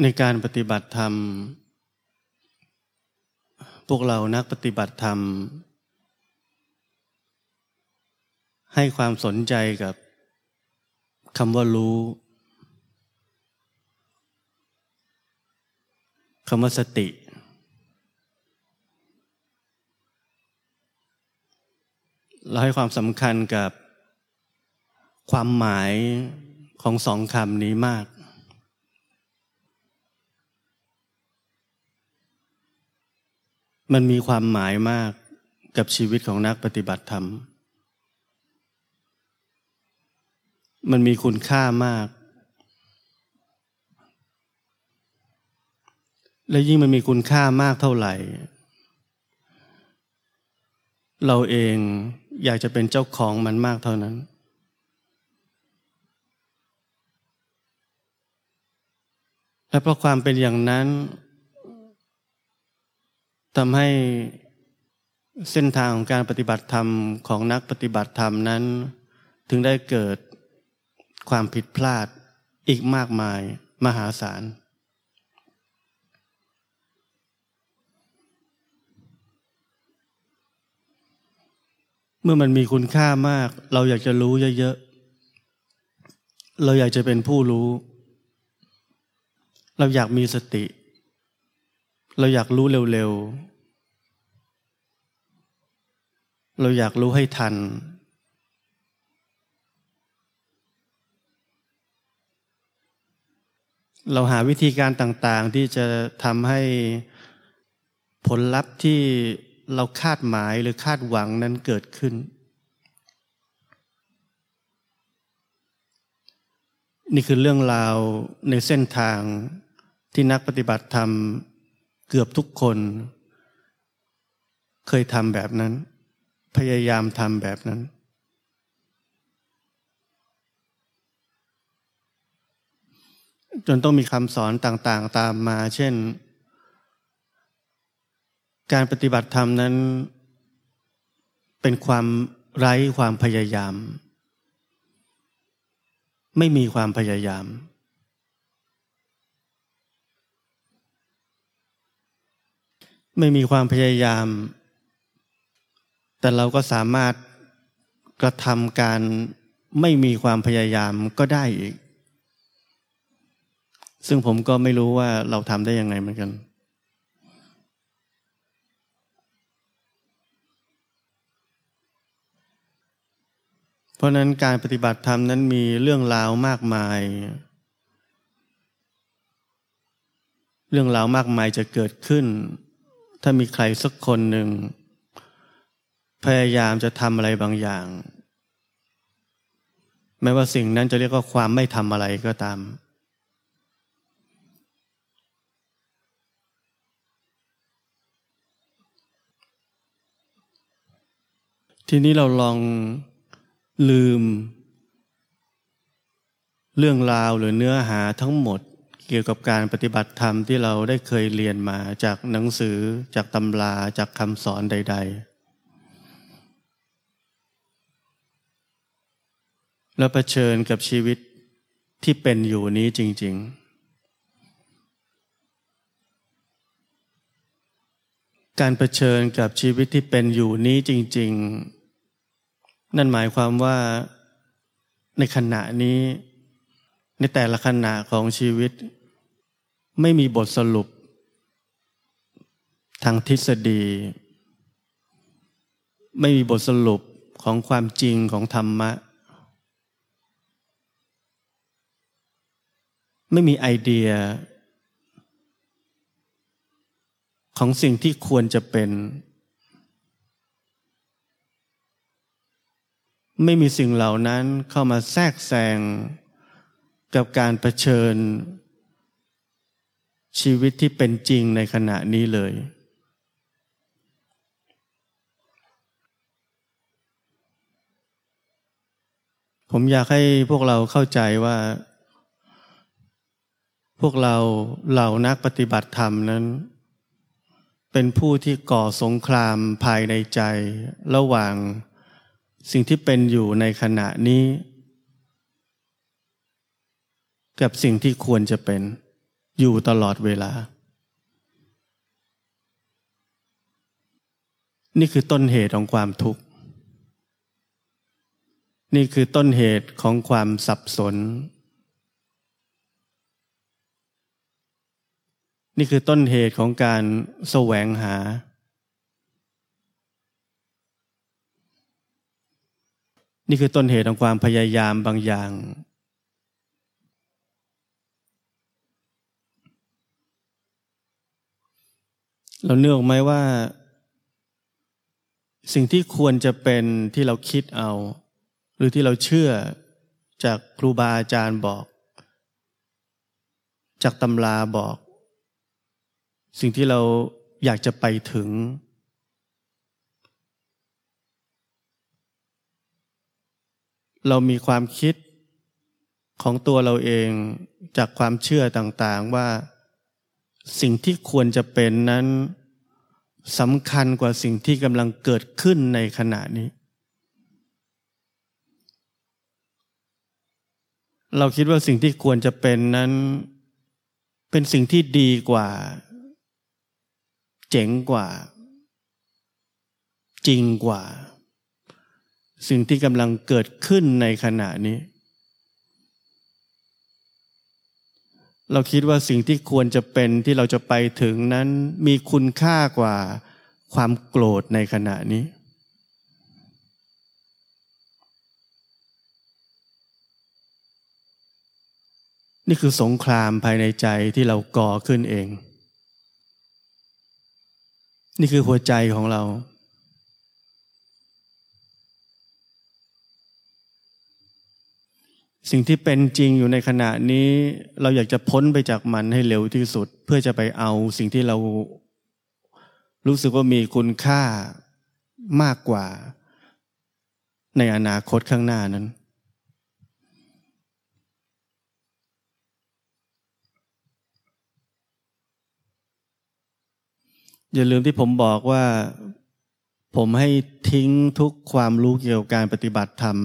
ในการปฏิบัติธรรม พวกเรานักปฏิบัติธรรม ให้ความสนใจกับคำว่ารู้คำว่าสติ เราให้ความสำคัญกับความหมายของสองคำนี้มาก มันมีความหมายมากกับชีวิตของนักปฏิบัติธรรม มันมีคุณค่ามาก และยิ่งมันมีคุณค่ามากเท่าไหร่ เราเองอยากจะเป็นเจ้าของมันมากเท่านั้น และเพราะความเป็นอย่างนั้น ทำให้เส้นทางของการปฏิบัติธรรมของนักปฏิบัติธรรมนั้น ถึงได้เกิดความผิดพลาดอีกมากมายมหาศาล เมื่อมันมีคุณค่ามาก เราอยากจะรู้เยอะๆ เราอยากจะเป็นผู้รู้ เราอยากมีสติเเราอยากรู้เร็วๆ เราอยากรู้ให้ทัน เราหาวิธีการต่างๆที่จะทำให้ผลลัพธ์ที่เราคาดหมายหรือคาดหวังนั้นเกิดขึ้น นี่คือเรื่องราวในเส้นทางที่นักปฏิบัติธรรม เกือบทุกคน เคยทำแบบนั้น พยายามทำแบบนั้น จนต้องมีคำสอนต่างๆตามมา เช่น การปฏิบัติธรรมนั้น เป็นความไร้ความพยายาม ไม่มีความพยายาม ไม่มีความพยายาม แต่เราก็สามารถกระทำการไม่มีความพยายามก็ได้อีก ซึ่งผมก็ไม่รู้ว่าเราทำได้ยังไงเหมือนกัน เพราะนั้นการปฏิบัติธรรมนั้นมีเรื่องราวมากมาย เรื่องราวมากมายจะเกิดขึ้น ถ้ามีใครสักคนหนึ่ง พยายามจะทำอะไรบางอย่าง แม้ว่าสิ่งนั้นจะเรียกว่าความไม่ทำอะไรก็ตาม ทีนี้เราลองลืม เรื่องราวหรือเนื้อหาทั้งหมด กี่ยวกับการปฏิบัติธรรมที่เราได้เคยเรียนมาจากหนังสือจากตำราจากคำสอนใด ๆ แล้วเผชิญกับชีวิตที่เป็นอยู่นี้จริง ๆ การเผชิญกับชีวิตที่เป็นอยู่นี้จริง ๆ นั่นหมายความว่าในขณะนี้ในแต่ละขณะของชีวิต ไม่มีบทสรุป ทางทฤษฎี ไม่มีบทสรุปของความจริงของธรรมะ ไม่มีไอเดีย ของสิ่งที่ควรจะเป็น ไม่มีสิ่งเหล่านั้นเข้ามาแทรกแซงกับการเผชิญ ชีวิตที่เป็นจริงในขณะนี้เลย ผมอยากให้พวกเราเข้าใจว่า พวกเราเหล่านักปฏิบัติธรรมนั้น เป็นผู้ที่ก่อสงครามภายในใจ ระหว่างสิ่งที่เป็นอยู่ในขณะนี้ กับสิ่งที่ควรจะเป็น อยู่ตลอดเวลา นี่คือต้นเหตุของความทุกข์ นี่คือต้นเหตุของความสับสน นี่คือต้นเหตุของการแสวงหา นี่คือต้นเหตุของความพยายามบางอย่าง เราเนื้อออกไหมว่า สิ่งที่ควรจะเป็นที่เราคิดเอา หรือที่เราเชื่อจากครูบาอาจารย์บอก จากตำราบอก สิ่งที่เราอยากจะไปถึง เรามีความคิดของตัวเราเองจากความเชื่อต่างๆว่า สิ่งที่ควรจะเป็นนั้นสำคัญกว่าสิ่งที่กำลังเกิดขึ้นในขณะนี้ เราคิดว่าสิ่งที่ควรจะเป็นนั้น เป็นสิ่งที่ดีกว่า เจ๋งกว่า จริงกว่า สิ่งที่กำลังเกิดขึ้นในขณะนี้ เราคิดว่าสิ่งที่ควรจะเป็นที่เราจะไปถึงนั้นมีคุณค่ากว่าความโกรธในขณะนี้ นี่คือสงครามภายในใจที่เราก่อขึ้นเอง นี่คือหัวใจของเรา สิ่งที่เป็นจริงอยู่ในขณะนี้ เราอยากจะพ้นไปจากมันให้เร็วที่สุด เพื่อจะไปเอาสิ่งที่เรารู้สึกว่ามีคุณค่ามากกว่า ในอนาคตข้างหน้านั้น อย่าลืมที่ผมบอกว่า ผมให้ทิ้งทุกความรู้เกี่ยวกับการปฏิบัติธรรม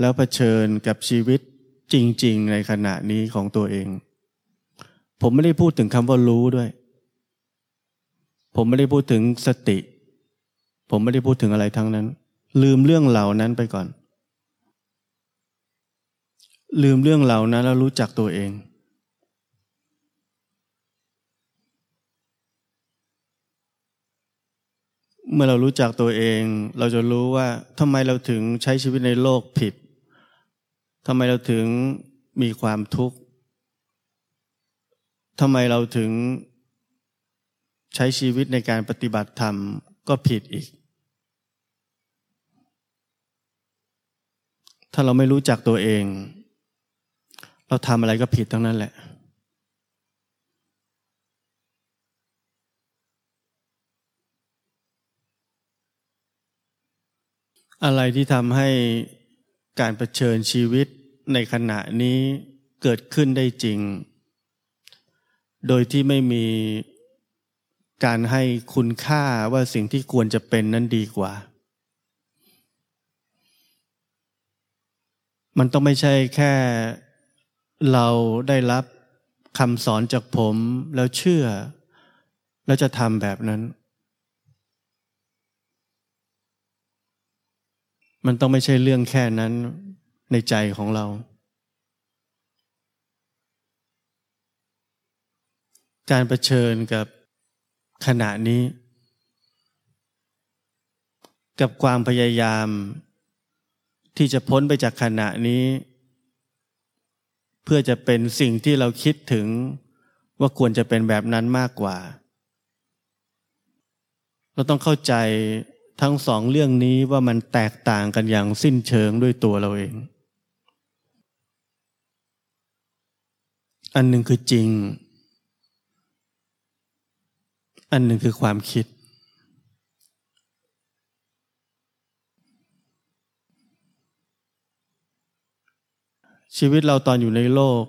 แล้วเผชิญกับชีวิตจริง ๆ ในขณะนี้ของตัวเอง ผมไม่ได้พูดถึงคำว่ารู้ด้วย ผมไม่ได้พูดถึงสติ ผมไม่ได้พูดถึงอะไรทั้งนั้น ลืมเรื่องเหล่านั้นไปก่อน ลืมเรื่องเหล่านั้นแล้วรู้จักตัวเองเมื่อเรารู้จักตัวเอง เราจะรู้ว่าทำไมเราถึงใช้ชีวิตในโลกผิด ทำไมเราถึงมีความทุกข์ทำไมเราถึงใช้ชีวิตในการปฏิบัติธรรมก็ผิดอีก ถ้าเราไม่รู้จักตัวเอง เราทำอะไรก็ผิดทั้งนั้นแหละ อะไรที่ทำให้ การรเผชิญชีวิตในขณะนี้เกิดขึ้นได้จริง โดยที่ไม่มีการให้คุณค่าว่าสิ่งที่ควรจะเป็นนั้นดีกว่า มันต้องไม่ใช่แค่เราได้รับคำสอนจากผมแล้วเชื่อ แล้วจะทำแบบนั้น มันต้องไม่ใช่เรื่องแค่นั้นในใจของเรา การรเผชิญกับขณะนี้ กับความพยายาม ที่จะพ้นไปจากขณะนี้ เพื่อจะเป็นสิ่งที่เราคิดถึงว่าควรจะเป็นแบบนั้นมากกว่า เราต้องเข้าใจ ทั้งสองเรื่องนี้ว่ามันแตกต่างกันอย่างสิ้นเชิงด้วยตัวเราเอง อันหนึ่งคือจริง อันหนึ่งคือความคิด ชีวิตเราตอนอยู่ในโลก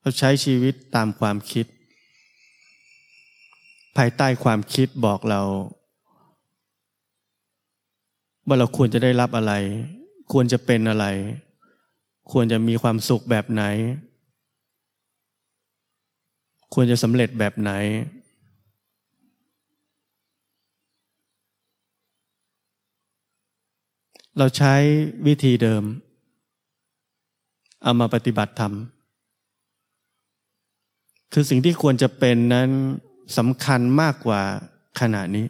เราใช้ชีวิตตามความคิด ภายใต้ความคิดบอกเรา ว่าเราควรจะได้รับอะไร ควรจะเป็นอะไร ควรจะมีความสุขแบบไหน ควรจะสำเร็จแบบไหน เราใช้วิธีเดิม เอามาปฏิบัติธรรมคือสิ่งที่ควรจะเป็นนั้นสำคัญมากกว่าขณะนี้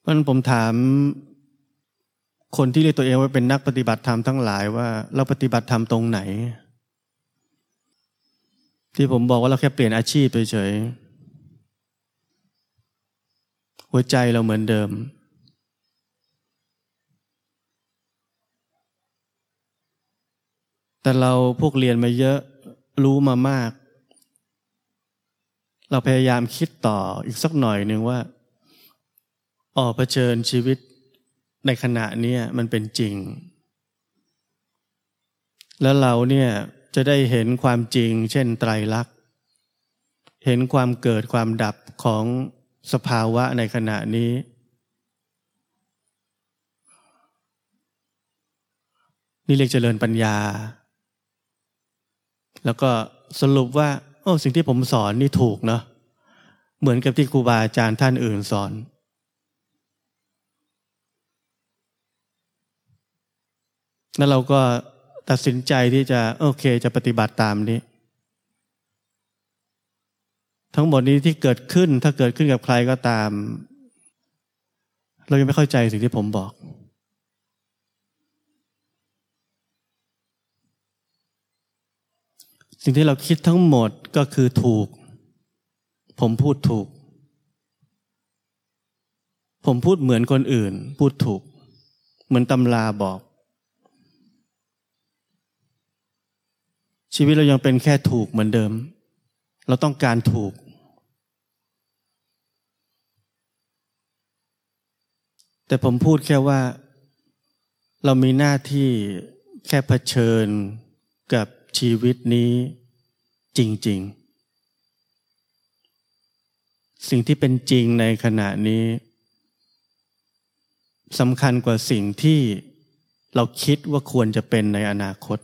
เพ ราะผมถามคนที่เรียกตัวเองว่าเป็นนักปฏิบัติธรรมทั้งหลายว่า เราปฏิบัติธรรมตรงไหน ที่ผมบอกว่าเราแค่เปลี่ยนอาชีพเฉยหัวใจเราเหมือนเดิม แต่เราพวกเรียนมาเยอะรู้มามาก เราพยายามคิดต่ออีกสักหน่อยหนึ่งว่า ออกเผชิญชีวิตในขณะนี้มันเป็นจริง แล้วเราเนี่ยจะได้เห็นความจริง เช่นไตรลักษณ์ เห็นความเกิดความดับของสภาวะในขณะนี้ นี่เรียกเจริญปัญญา แล้วก็สรุปว่าโอ้สิ่งที่ผมสอนนี่ถูกเนาะเหมือนกับที่ครูบาอาจารย์ท่านอื่นสอน แล้วเราก็ตัดสินใจที่จะโอเคจะปฏิบัติตามนี้ ทั้งหมดนี้ที่เกิดขึ้นถ้าเกิดขึ้นกับใครก็ตาม เรายังไม่เข้าใจสิ่งที่ผมบอก สิ่งที่เราคิดทั้งหมดก็คือถูก ผมพูดถูก ผมพูดเหมือนคนอื่น พูดถูก เหมือนตำราบอก ชีวิตเรายังเป็นแค่ถูกเหมือนเดิม เราต้องการถูก แต่ผมพูดแค่ว่า เรามีหน้าที่แค่เผชิญกับชีวิตนี้จริง ๆ สิ่งที่เป็นจริงในขณะนี้สำคัญกว่าสิ่งที่เราคิดว่าควรจะเป็นในอนาคต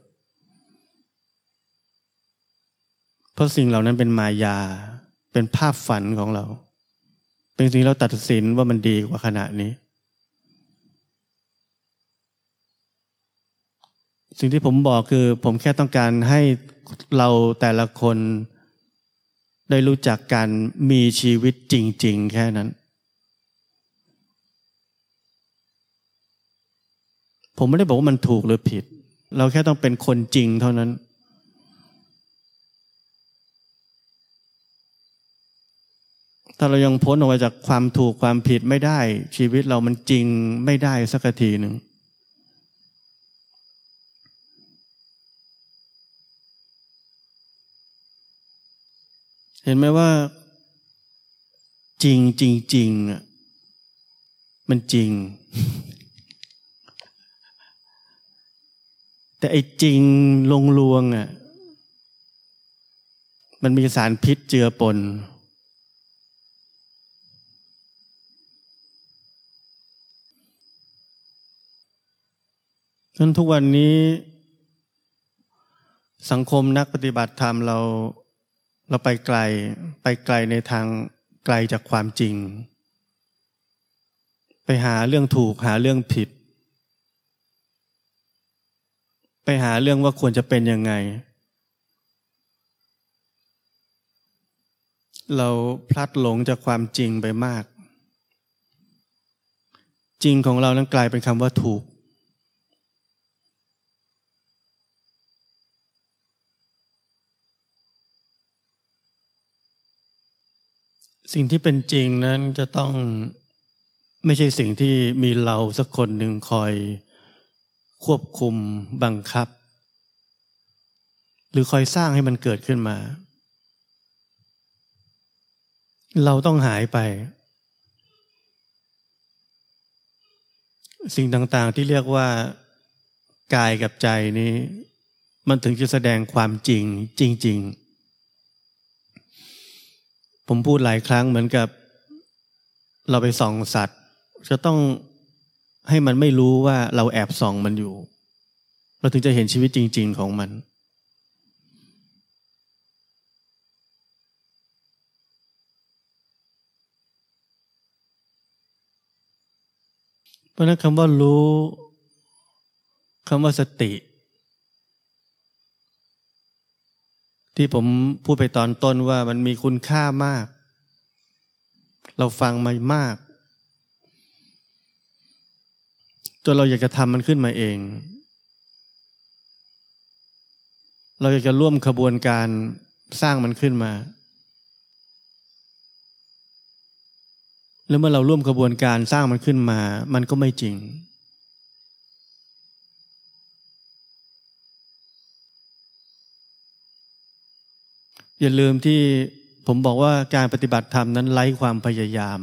เพราะสิ่งเหล่านั้นเป็นมายา เป็นภาพฝันของเรา เป็นสิ่งเราตัดสินว่ามันดีกว่าขณะนี้ สิ่งที่ผมบอกคือผมแค่ต้องการให้เราแต่ละคนได้รู้จักการมีชีวิตจริง ๆ แค่นั้น ผมไม่ได้บอกว่ามันถูกหรือผิด เราแค่ต้องเป็นคนจริงเท่านั้น ถ้าเรายังพ้นออกมาจากความถูกความผิดไม่ได้ ชีวิตเรามันจริงไม่ได้สักทีหนึ่งเห็นไหมว่า จริงจริงจริงอะมันจริง แต่ไอ้จริงลงลวงอะมันมีสารพิษเจือปน นั้นทุกวันนี้สังคมนักปฏิบัติธรรมเราเราไปไกลไปไกลในทางไกลจากความจริง ไปหาเรื่องถูกหาเรื่องผิด ไปหาเรื่องว่าควรจะเป็นยังไง เราพลัดหลงจากความจริงไปมาก จริงของเรานั้นกลายเป็นคำว่าถูก สิ่งที่เป็นจริงนั้นจะต้องไม่ใช่สิ่งที่มีเราสักคนหนึ่งคอยควบคุมบังคับ หรือคอยสร้างให้มันเกิดขึ้นมา เราต้องหายไป สิ่งต่างๆที่เรียกว่ากายกับใจนี้ มันถึงจะแสดงความจริงจริง ๆ ผมพูดหลายครั้งเหมือนกับ เราไปส่องสัตว์ จะต้องให้มันไม่รู้ว่าเราแอบส่องมันอยู่ เราถึงจะเห็นชีวิตจริง ๆของมัน เพราะนั้นคำว่ารู้คำว่าสติ ที่ผมพูดไปตอนต้นว่ามันมีคุณค่ามาก เราฟังมามาก จนเราอยากจะทำมันขึ้นมาเอง เราอยากจะร่วมขบวนการสร้างมันขึ้นมาแล้วเมื่อเราร่วมขบวนการสร้างมันขึ้นมา มันก็ไม่จริง อย่าลืมที่ผมบอกว่าการปฏิบัติธรรมนั้นไร้ความพยายาม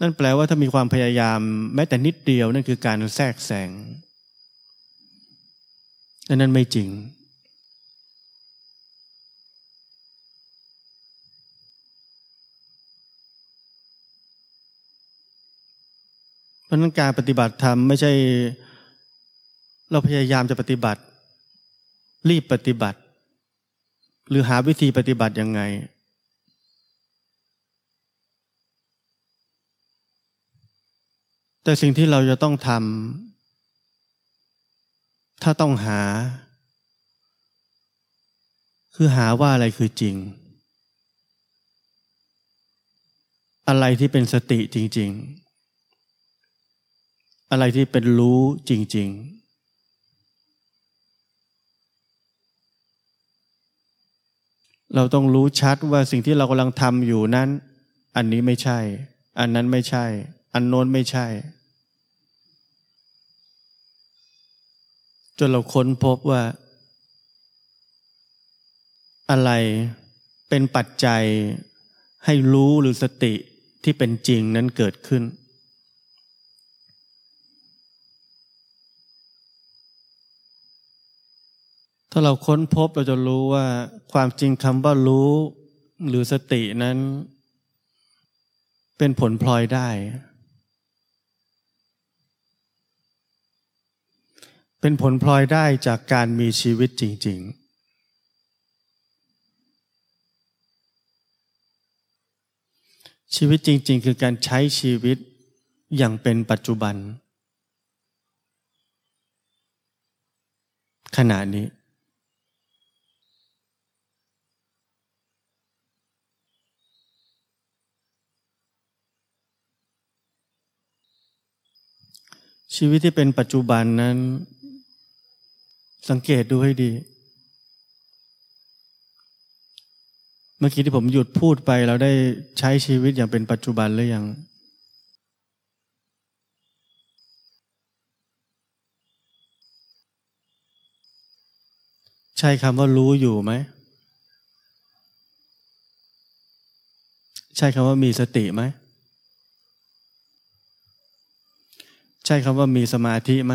นั่นแปลว่าถ้ามีความพยายาม แม้แต่นิดเดียวนั่นคือการแทรกแซงนั่นไม่จริง เพราะนั้นการปฏิบัติธรรมไม่ใช่ เราพยายามจะปฏิบัติ รีบปฏิบัติ หรือหาวิธีปฏิบัติยังไง แต่สิ่งที่เราจะต้องทำถ้าต้องหา คือหาว่าอะไรคือจริง อะไรที่เป็นสติจริง ๆ อะไรที่เป็นรู้จริง ๆ เราต้องรู้ชัดว่าสิ่งที่เรากำลังทำอยู่นั้น อันนี้ไม่ใช่ อันนั้นไม่ใช่ อันโน้นไม่ใช่ จนเราค้นพบว่า อะไรเป็นปัจจัยให้รู้หรือสติที่เป็นจริงนั้นเกิดขึ้น ถ้าเราค้นพบเราจะรู้ว่าความจริงคำว่ารู้หรือสตินั้น เป็นผลพลอยได้ เป็นผลพลอยได้จากการมีชีวิตจริง ๆชีวิตจริง ๆ คือการใช้ชีวิตอย่างเป็นปัจจุบัน ขณะนี้ ชีวิตที่เป็นปัจจุบันนั้น สังเกตดูให้ดี เมื่อกี้ที่ผมหยุดพูดไปเราได้ใช้ชีวิตอย่างเป็นปัจจุบันหรือยังใช่คำว่ารู้อยู่ไหม ใช่คำว่ามีสติไหม ใช่คำว่ามีสมาธิไหม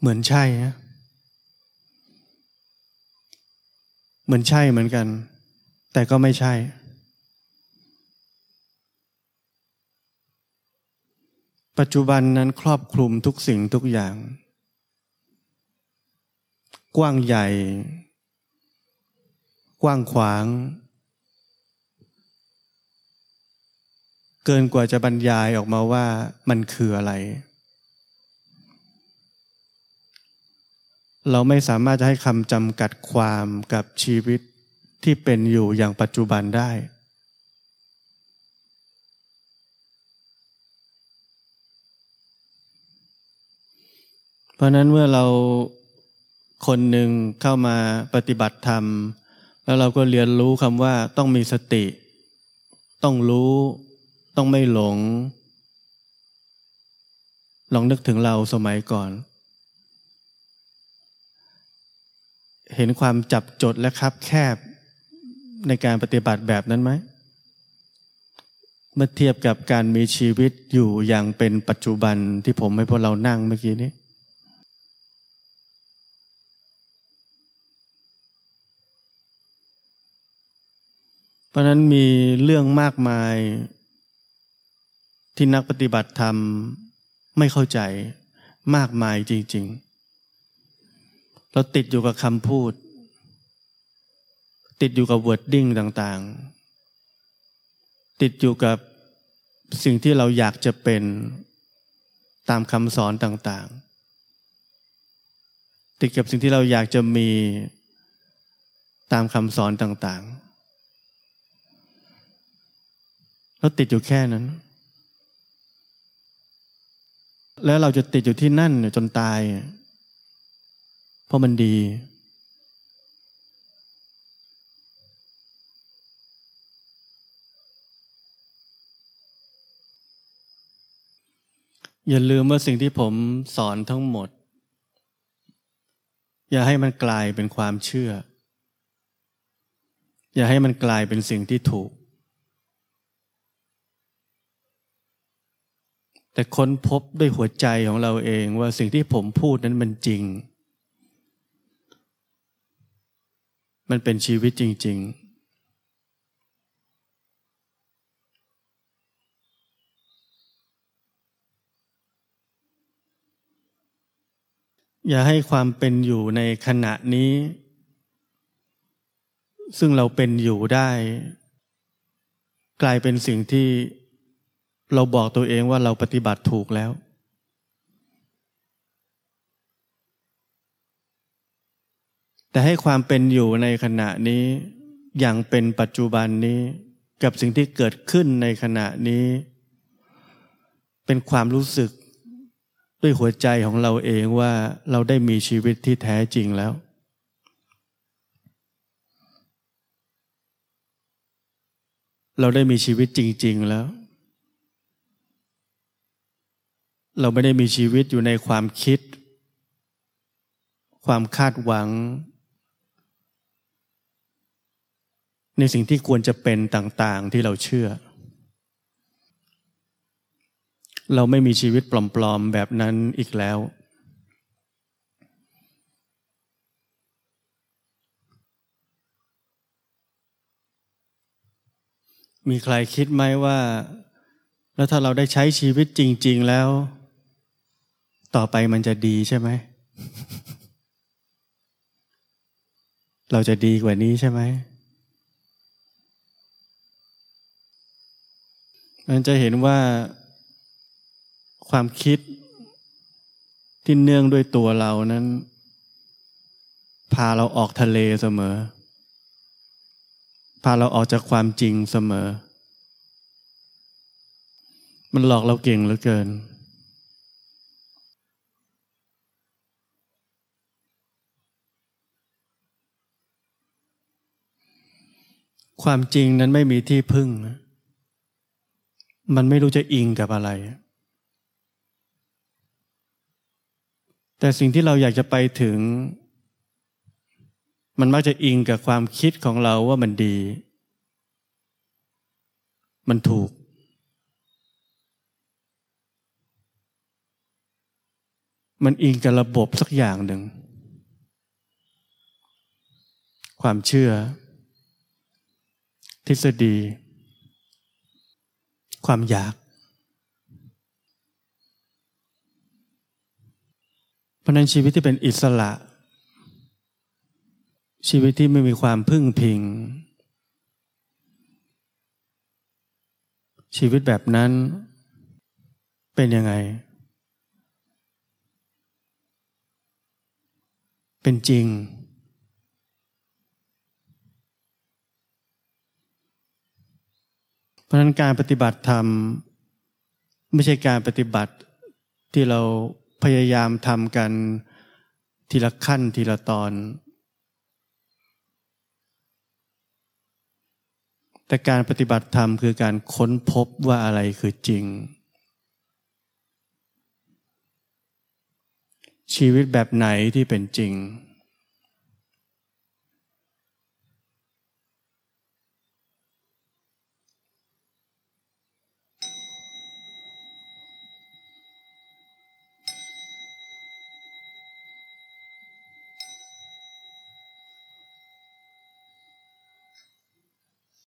เหมือนใช่ฮะเหมือนใช่เหมือนกัน แต่ก็ไม่ใช่ ปัจจุบันนั้นครอบคลุมทุกสิ่งทุกอย่าง กว้างใหญ่ กว้างขวาง เกินกว่าจะบรรยายออกมาว่ามันคืออะไร เราไม่สามารถจะให้คำจำกัดความกับชีวิตที่เป็นอยู่อย่างปัจจุบันได้ เพราะนั้นเมื่อเราคนหนึ่งเข้ามาปฏิบัติธรรม แล้วเราก็เรียนรู้คำว่าต้องมีสติ ต้องรู้ ต้องไม่หลง ลองนึกถึงเราสมัยก่อน เห็นความจับจดและคับแคบในการปฏิบัติแบบนั้นไหมเมื่อเทียบกับการมีชีวิตอยู่อย่างเป็นปัจจุบันที่ผมให้พวกเรานั่งเมื่อกี้นี้ เพราะนั้นมีเรื่องมากมาย ที่นักปฏิบัติธรรมไม่เข้าใจมากมายจริง ๆ เราติดอยู่กับคำพูด ติดอยู่กับวอร์ดดิ้งต่างๆ ติดอยู่กับสิ่งที่เราอยากจะเป็นตามคำสอนต่างๆ ติดกับสิ่งที่เราอยากจะมีตามคำสอนต่างๆ เราติดอยู่แค่นั้น แล้วเราจะติดอยู่ที่นั่นจนตาย เพราะมันดี อย่าลืมว่าสิ่งที่ผมสอนทั้งหมด อย่าให้มันกลายเป็นความเชื่อ อย่าให้มันกลายเป็นสิ่งที่ถูก แต่ค้นพบด้วยหัวใจของเราเองว่าสิ่งที่ผมพูดนั้นมันจริง มันเป็นชีวิตจริง ๆ อย่าให้ความเป็นอยู่ในขณะนี้ ซึ่งเราเป็นอยู่ได้ กลายเป็นสิ่งที่ เราบอกตัวเองว่าเราปฏิบัติถูกแล้ว แต่ให้ความเป็นอยู่ในขณะนี้อย่างเป็นปัจจุบันนี้กับสิ่งที่เกิดขึ้นในขณะนี้ เป็นความรู้สึกด้วยหัวใจของเราเองว่าเราได้มีชีวิตที่แท้จริงแล้ว เราได้มีชีวิตจริง ๆ แล้ว เราไม่ได้มีชีวิตอยู่ในความคิด ความคาดหวัง ในสิ่งที่ควรจะเป็นต่างๆที่เราเชื่อ เราไม่มีชีวิตปลอมๆแบบนั้นอีกแล้ว มีใครคิดไหมว่า แล้วถ้าเราได้ใช้ชีวิตจริง ๆ แล้ว ต่อไปมันจะดีใช่ไหม เราจะดีกว่านี้ใช่ไหมมันจะเห็นว่าความคิดที่เนื่องด้วยตัวเรานั้น พาเราออกทะเลเสมอ พาเราออกจากความจริงเสมอ มันหลอกเราเก่งเหลือเกิน ความจริงนั้นไม่มีที่พึ่ง มันไม่รู้จะอิงกับอะไร แต่สิ่งที่เราอยากจะไปถึง มันมักจะอิงกับความคิดของเราว่ามันดี มันถูก มันอิงกับระบบสักอย่างหนึ่ง ความเชื่อ ฤษฎี ความอยาก เพราะนั้นชีวิตที่เป็นอิสระ ชีวิตที่ไม่มีความพึ่งพิง ชีวิตแบบนั้นเป็นยังไง เป็นจริง เพราะนั้นการปฏิบัติธรรม ไม่ใช่การปฏิบัติที่เราพยายามทำกันทีละขั้นทีละตอน แต่การปฏิบัติธรรมคือการค้นพบว่าอะไรคือจริง ชีวิตแบบไหนที่เป็นจริง